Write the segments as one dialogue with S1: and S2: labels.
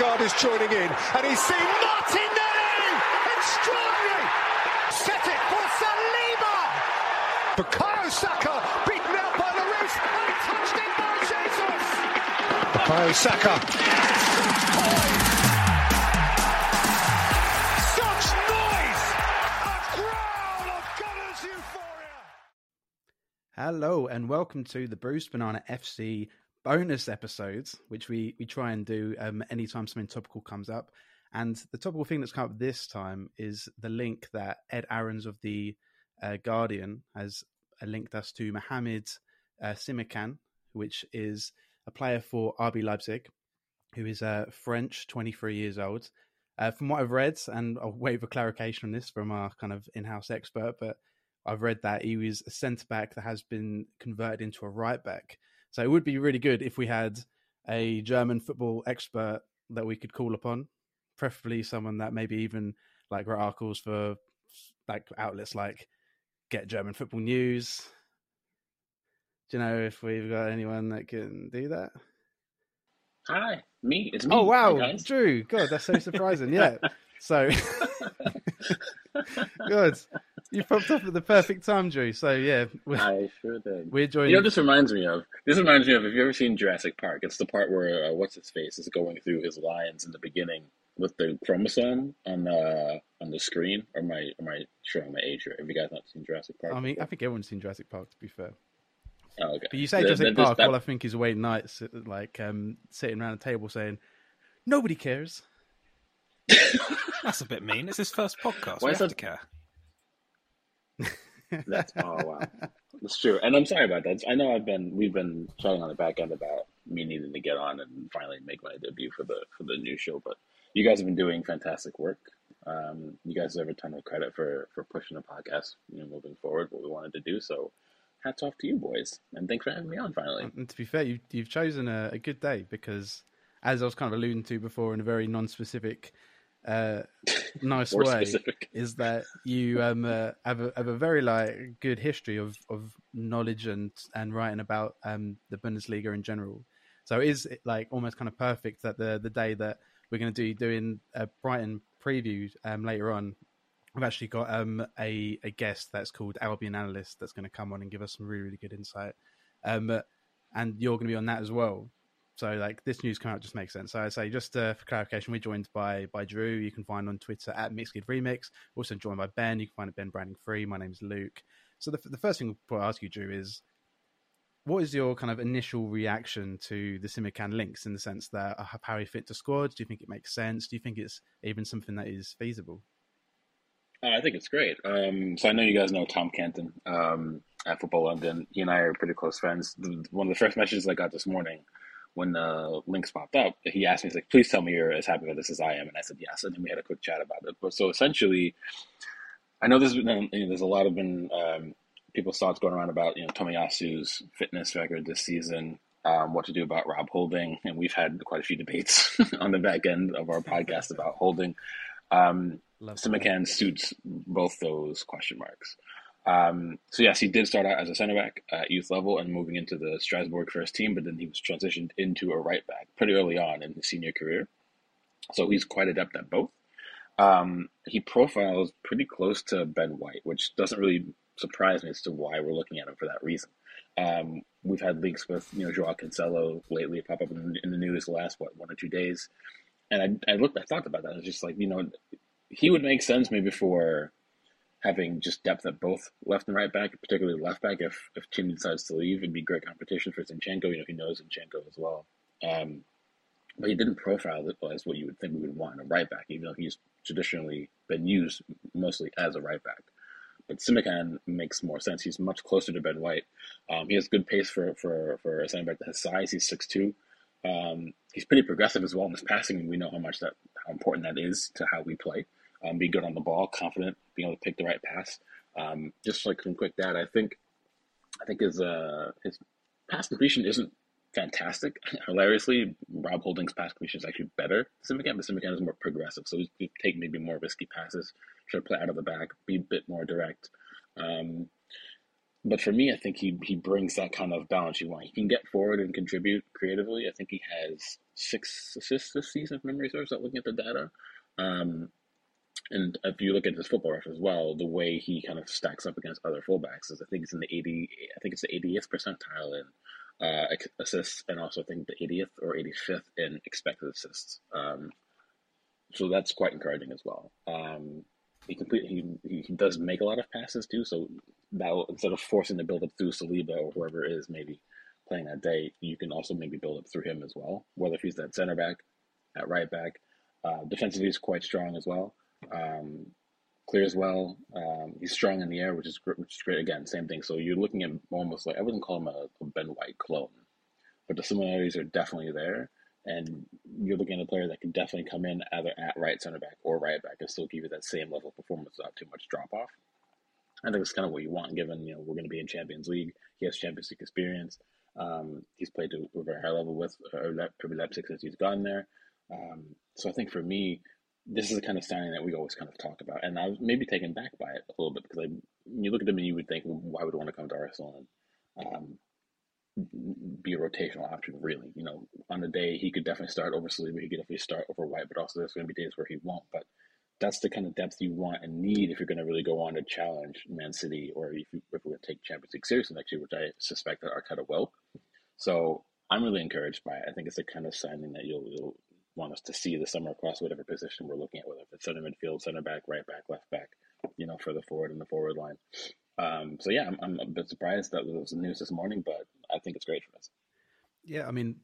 S1: Odegaard is joining in, and he's seen Martinelli! Extraordinary! Set it for Saliba! Bukayo Saka beaten out by Lloris and touched in by Jesus! Bukayo Saka. Such noise! A of Gunners euphoria!
S2: Hello and welcome to the Bruised Banana FC bonus episodes, which we we try and do um, anytime something topical comes up. And the topical thing that's come up this time is the link that Ed Aarons of the uh, Guardian has uh, linked us to Mohamed uh, Simakan, which is a player for RB Leipzig, who is uh, French, 23 years old. Uh, from what I've read, and I'll wait for clarification on this from our kind of in-house expert, but I've read that he was a centre back that has been converted into a right back. So it would be really good if we had a German football expert that we could call upon, preferably someone that maybe even like wrote articles for like outlets like Get German Football News. Do you know if we've got anyone that can do that?
S3: Hi, me. It's me.
S2: Oh wow,
S3: Hi.
S2: Drew! God, that's so surprising. yeah. So good. You popped up at the perfect time, Drew. So yeah, we're,
S3: I sure did.
S2: we're joining.
S3: You know, this reminds me of. This reminds me of. Have you ever seen Jurassic Park? It's the part where uh, what's his face is going through his lines in the beginning with the chromosome on uh, on the screen. Or am I am I showing my age here? Have you guys not seen Jurassic Park?
S2: I mean, I think everyone's seen Jurassic Park. To be fair,
S3: oh, okay.
S2: but you say
S3: The-
S2: Jurassic
S3: the- this-
S2: Park,
S3: that-
S2: all I think is Wayne Knight, sit- like um, sitting around a table saying, "Nobody cares."
S4: That's a bit mean. It's his first podcast.
S3: Why
S4: we
S3: is
S4: have
S3: that-
S4: to care.
S3: That's oh wow, that's true. And I'm sorry about that. I know I've been we've been chatting on the back end about me needing to get on and finally make my debut for the for the new show. But you guys have been doing fantastic work. Um, you guys deserve a ton of credit for for pushing the podcast, you know, moving forward. What we wanted to do. So, hats off to you boys, and thanks for having me on finally.
S2: And to be fair, you, you've chosen a, a good day because, as I was kind of alluding to before, in a very non-specific, uh, nice way,
S3: specific.
S2: is that you um, uh, have a have a very like good history of, of knowledge and and writing about um, the Bundesliga in general. So it is like almost kind of perfect that the the day that we're going to do doing a Brighton preview um, later on. I've actually got um, a a guest that's called Albion Analyst that's going to come on and give us some really really good insight. Um, and you're going to be on that as well. So like this news come out just makes sense. So I say just uh, for clarification, we're joined by by Drew. You can find on Twitter at Mixkid Remix. Also joined by Ben. You can find it Ben Browning Free. My name's Luke. So the the first thing I'll ask you, Drew, is what is your kind of initial reaction to the Simakan links in the sense that uh, how fit to squads? Do you think it makes sense? Do you think it's even something that is feasible?
S3: Uh, I think it's great. Um, so I know you guys know Tom Canton um, at Football London. He and I are pretty close friends. The- One of the first messages I got this morning when the links popped up, he asked me, he's like, please tell me you're as happy with this as I am. And I said, yes. And then we had a quick chat about it. But so essentially, I know there's been, you know, there's a lot of been um, people's thoughts going around about, you know, Tomiyasu's fitness record this season, um, what to do about Rob Holding. And we've had quite a few debates on the back end of our podcast about Holding. Um,
S2: Love
S3: Simakan suits both those question marks. Um, so yes, he did start out as a center back at youth level and moving into the Strasbourg first team, but then he was transitioned into a right back pretty early on in his senior career. So he's quite adept at both. Um, he profiles pretty close to Ben White, which doesn't really surprise me as to why we're looking at him for that reason. Um, we've had links with you know Joao Cancelo lately pop up in, in the news the last what one or two days, and I, I looked, I thought about that. I was just like, you know, he would make sense maybe for having just depth at both left and right back, particularly left back. If if Tim decides to leave, it'd be great competition for Zinchenko. You know, he knows Zinchenko as well. Um, but he didn't profile it as what you would think we would want in a right back, even though he's traditionally been used mostly as a right back. But Simakan makes more sense. He's much closer to Ben White. Um, he has good pace for, for, for a center back that has size. He's 6'2". Um, he's pretty progressive as well in his passing, and we know how much that how important that is to how we play. Um, be good on the ball, confident, being able to pick the right pass. Um, just like some quick data, I think I think his uh, his pass completion isn't fantastic. Hilariously, Rob Holding's pass completion is actually better than Simakan, but Simakan is more progressive. So he take maybe more risky passes, try to play out of the back, be a bit more direct. Um, but for me, I think he he brings that kind of balance you want. He can get forward and contribute creatively. I think he has six assists this season, if memory serves. Not looking at the data, um, and if you look at his football record as well, the way he kind of stacks up against other fullbacks is I think it's in the eighty. I think it's the 80th percentile in uh, assists, and also I think the 80th or 85th in expected assists. Um, so that's quite encouraging as well. Um, he complete he, he does make a lot of passes too, so that will, instead of forcing the build up through Saliba or whoever is maybe playing that day, you can also maybe build up through him as well. Whether if he's that center back, at right back, uh, defensively he's quite strong as well. Um, clears well. Um, he's strong in the air, which is which is great. Again, same thing. So you're looking at almost like I wouldn't call him a, a Ben White clone, but the similarities are definitely there and you're looking at a player that can definitely come in either at right center back or right back and still give you that same level of performance without too much drop off. I think it's kind of what you want, given you know we're going to be in Champions League. He has Champions League experience. Um, he's played to a very high level with uh, Leipzig since he's gone there. Um, so I think for me, this is the kind of signing that we always kind of talk about, and I was maybe taken back by it a little bit because I, you look at him and you would think, well, why would I want to come to Arsenal? And um, be a rotational option, really. You know, on the day he could definitely start over Saliba, he could definitely start over White, but also there's going to be days where he won't. But that's the kind of depth you want and need if you're going to really go on to challenge Man City, or if, you, if we're going to take Champions League seriously next year, which I suspect that Arteta will. So I'm really encouraged by it. I think it's the kind of signing that you'll, you'll want us to see this summer across whatever position we're looking at, whether it's center midfield, center back, right back, left back, you know, further forward in the forward line. Um, so yeah, I'm, I'm a bit surprised that was the news this morning, but I think it's great for us.
S2: Yeah, I mean,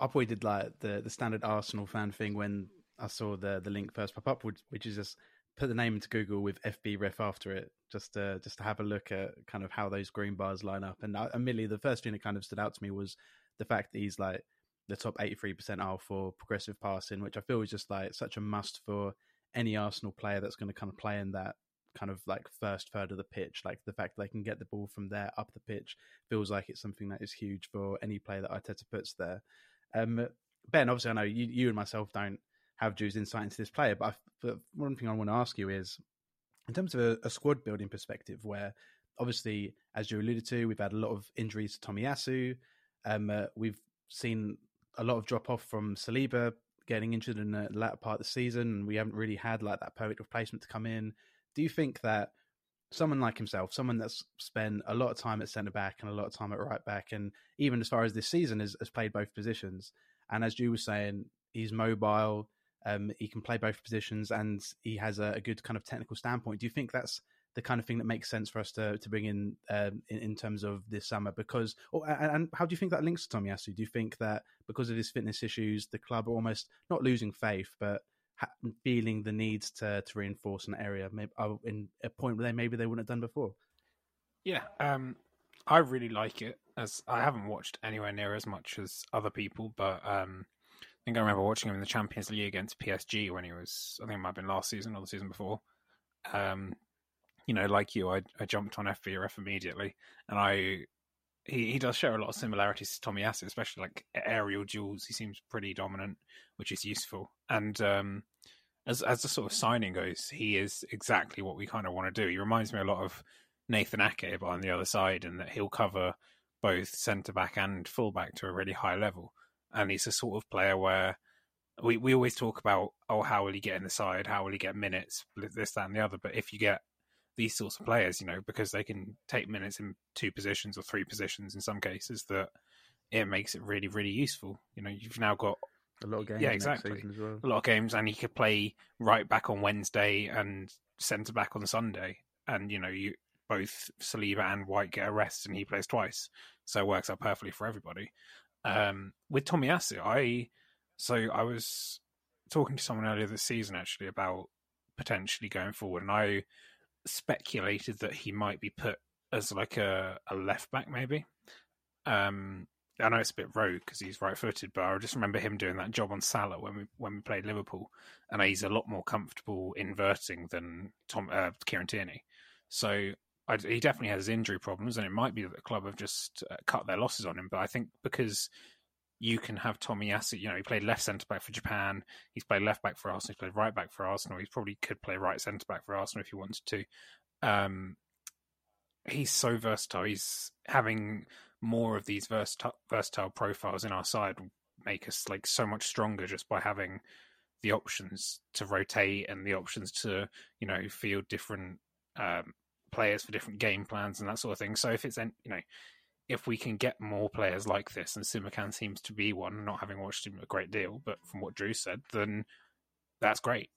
S2: I probably did like the the standard Arsenal fan thing when I saw the the link first pop up, which, is just put the name into Google with FBref after it, just to just to have a look at kind of how those green bars line up. And immediately, the first thing that kind of stood out to me was the fact that he's like the top eighty three percentile for progressive passing, which I feel is just like such a must for any Arsenal player that's going to kind of play in that kind of like first third of the pitch. Like the fact they can get the ball from there up the pitch feels like it's something that is huge for any player that Arteta puts there. Um, ben, obviously, I know you, you and myself don't have Drew's insight into this player, but, I, but one thing I want to ask you is, in terms of a, a, squad building perspective, where obviously, as you alluded to, we've had a lot of injuries to Tomiyasu. Um, uh, we've seen a lot of drop off from Saliba getting injured in the latter part of the season, and we haven't really had like that perfect replacement to come in do you think that someone like himself, someone that's spent a lot of time at centre back and a lot of time at right back, and even as far as this season has, has played both positions, and as you were saying, he's mobile, um, he can play both positions, and he has a, a, good kind of technical standpoint. Do you think that's the kind of thing that makes sense for us to to bring in um, in, in, terms of this summer? Because, or, and how do you think that links to Tomiyasu? Do you think that because of his fitness issues, the club are almost not losing faith, but feeling the need to to reinforce an area maybe oh, in a point where they maybe they wouldn't have done before.
S4: Yeah, um, I really like it. As I haven't watched anywhere near as much as other people, but um, I think I remember watching him in the Champions League against PSG when he was. I think it might have been last season or the season before. Um, you know, like you, I, I jumped on FBref immediately, and I he, he does share a lot of similarities to Tomiyasu, especially like aerial duels. He seems pretty dominant, which is useful. And um, as as the sort of signing goes, he is exactly what we kind of want to do. He reminds me a lot of Nathan Ake, but on the other side, and that he'll cover both centre back and full back to a really high level. And he's a sort of player where we, we always talk about, oh, how will he get in the side? How will he get minutes? This, that, and the other. But if you get these sorts of players, you know, because they can take minutes in two positions or three positions in some cases, that it makes it really, really useful. You know, you've now got
S2: a lot of games.
S4: Yeah, exactly.
S2: Well.
S4: A lot of games, and he could play right back on Wednesday and centre back on Sunday, and you know, you both Saliba and White get a rest, and he plays twice, so it works out perfectly for everybody. Um, with Tomiyasu, I so I was talking to someone earlier this season actually about potentially going forward, and I speculated that he might be put as like a, a left back, maybe. Um, I know it's a bit rogue because he's right-footed, but I just remember him doing that job on Salah when we when we played Liverpool, and he's a lot more comfortable inverting than Tom uh, Kieran Tierney. So I, he definitely has injury problems, and it might be that the club have just uh, cut their losses on him. But I think because you can have Tommy Tomiyasu. You know, he played left centre back for Japan. He's played left back for Arsenal. He's played right back for Arsenal. He probably could play right centre back for Arsenal if he wanted to. Um, he's so versatile. He's having more of these versatile, versatile profiles in our side will make us like so much stronger just by having the options to rotate and the options to you know field different um, players for different game plans and that sort of thing. So if it's you know if we can get more players like this, and Simakan seems to be one, not having watched him a great deal, but from what Drew said, then that's great.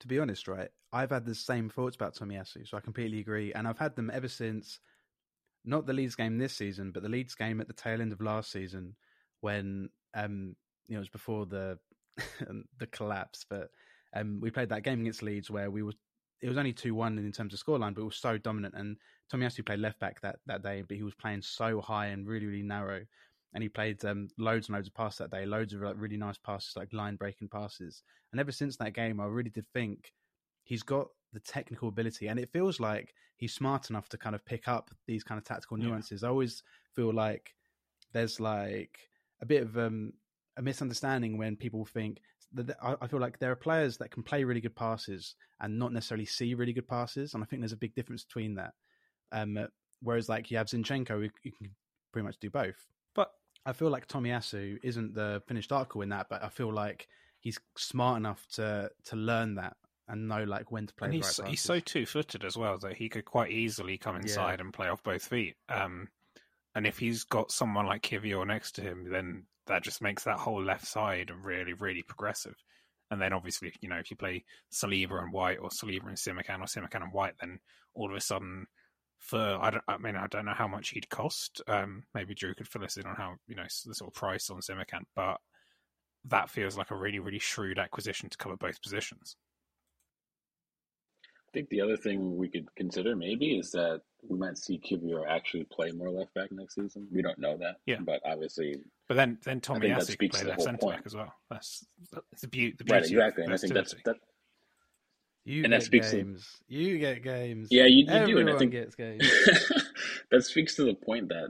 S2: To be honest, right, I've had the same thoughts about Tomiyasu, so I completely agree, and I've had them ever since not the Leeds game this season, but the Leeds game at the tail end of last season when um you know it was before the the collapse, but um we played that game against Leeds where we were it was only two one in terms of scoreline, but it was so dominant. And Tomiyasu played left back that, that day, but he was playing so high and really really narrow, and he played um, loads and loads of passes that day, loads of like really nice passes, like line breaking passes. And ever since that game, I really did think he's got the technical ability, and it feels like he's smart enough to kind of pick up these kind of tactical nuances. Yeah. I always feel like there's like a bit of um, a misunderstanding when people think I feel like there are players that can play really good passes and not necessarily see really good passes, and I think there's a big difference between that. Um, whereas like you have Zinchenko, who can pretty much do both.
S4: But
S2: I feel like Tomiyasu isn't the finished article in that, but I feel like he's smart enough to to learn that and know like when to play.
S4: And he's
S2: right
S4: he's so two footed as well that he could quite easily come inside yeah. and play off both feet. Um, and if he's got someone like Kiwior next to him, then that just makes that whole left side really, really progressive. And then obviously, you know, if you play Saliba and White or Saliba and Simakan or Simakan and White, then all of a sudden, for I, don't, I mean, I don't know how much he'd cost. Um, maybe Drew could fill us in on how you know the sort of price on Simakan, but that feels like a really, really shrewd acquisition to cover both positions.
S3: I think the other thing we could consider maybe is that we might see Kiwior actually play more left back next season. We don't know that.
S4: Yeah.
S3: But obviously.
S4: But then then Tomiyasu can play left centre back as well. That's, that's the, beauty, the
S3: beauty. Right, exactly. And I think that's that.
S2: You and that speaks games. To, you get games.
S3: Yeah, you, you do. And I think
S2: gets games.
S3: that speaks to the point that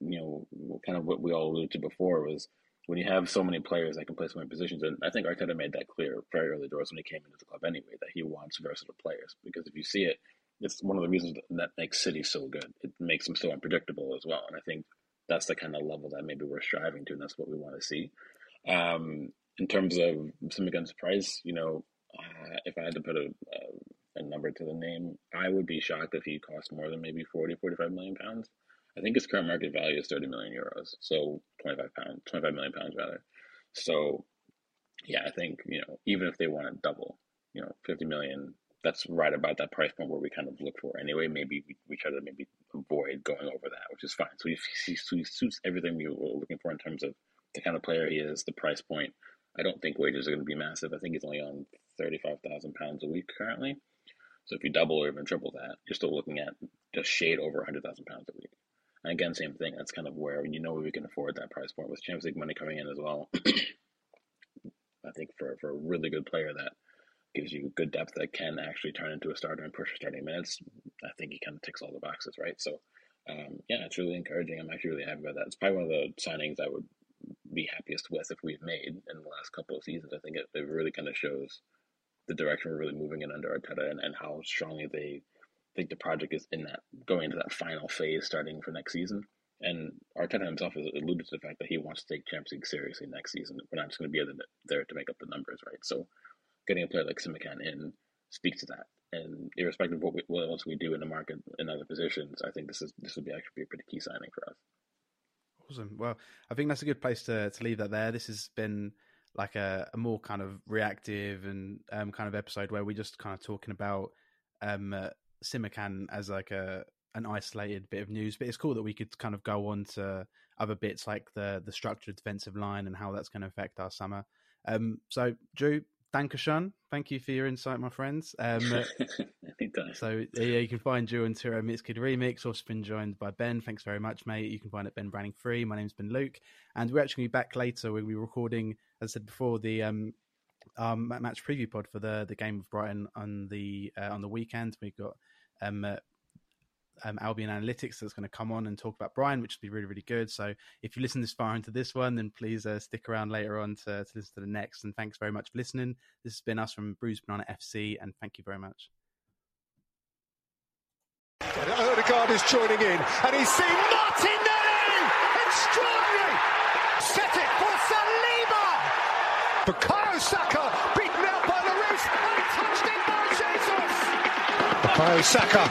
S3: you know, kind of what we all alluded to before was when you have so many players that can play so many positions, and I think Arteta made that clear very early doors when he came into the club anyway, that he wants versatile players. Because if you see it, it's one of the reasons that makes City so good. It makes them so unpredictable as well. And I think that's the kind of level that maybe we're striving to, and that's what we want to see. Um, in terms of Simakan's price, you know, uh, if I had to put a, a, a, number to the name, I would be shocked if he cost more than maybe 40, 45 million pounds. I think his current market value is 30 million euros, so 25 pounds, 25 million pounds rather. So, yeah, I think you know even if they want to double, you know, 50 million, that's right about that price point where we kind of look for anyway. Maybe we, we try to maybe avoid going over that, which is fine. So he, he, he suits everything we were looking for in terms of the kind of player he is, the price point. I don't think wages are going to be massive. I think he's only on 35,000 pounds a week currently. So if you double or even triple that, you're still looking at just shade over 100,000 pounds a week. And again, same thing. That's kind of where you know we can afford that price point with Champions League money coming in as well. I think for, for a really good player that gives you good depth that can actually turn into a starter and push for starting minutes, I think he kind of ticks all the boxes, right? So, um, yeah, it's really encouraging. I'm actually really happy about that. It's probably one of the signings I would be happiest with if we've made in the last couple of seasons. I think it, it really kind of shows the direction we're really moving in under Arteta and, and how strongly they think the project is in that going into that final phase starting for next season. And Arteta himself has alluded to the fact that he wants to take Champions League seriously next season. We're not just going to be there to make up the numbers, right? So, getting a player like Simakan in speaks to that. And irrespective of what, we, what else we do in the market in other positions, I think this is this would be actually be a pretty key signing for us.
S2: Awesome. Well, I think that's a good place to to leave that there. This has been like a, a more kind of reactive and um, kind of episode where we're just kind of talking about um, uh, Simakan as like a an isolated bit of news, but it's cool that we could kind of go on to other bits like the the structured defensive line and how that's going to affect our summer. Um, so, Drew, Dankeschön. Thank you for your insight, my friends. Um, so yeah, you can find Drew on Twitter Mixkid Remix. Also been joined by Ben. Thanks very much, mate. You can find it Ben Browning Free. My name's been Luke, and we're actually back later. We'll be recording, as I said before, the um, um, match preview pod for the the game of Brighton on the uh, on the weekend. We've got um, uh, um, Albion Analytics that's going to come on and talk about Brian, which will be really, really good. So if you listen this far into this one, then please uh, stick around later on to, to listen to the next. And thanks very much for listening. This has been us from Bruised Banana FC, and thank you very much.
S1: Odegaard is joining in, and he's seen Martinelli! Extraordinary! Set it for Saliba! Bukayo Saka Bukayo Saka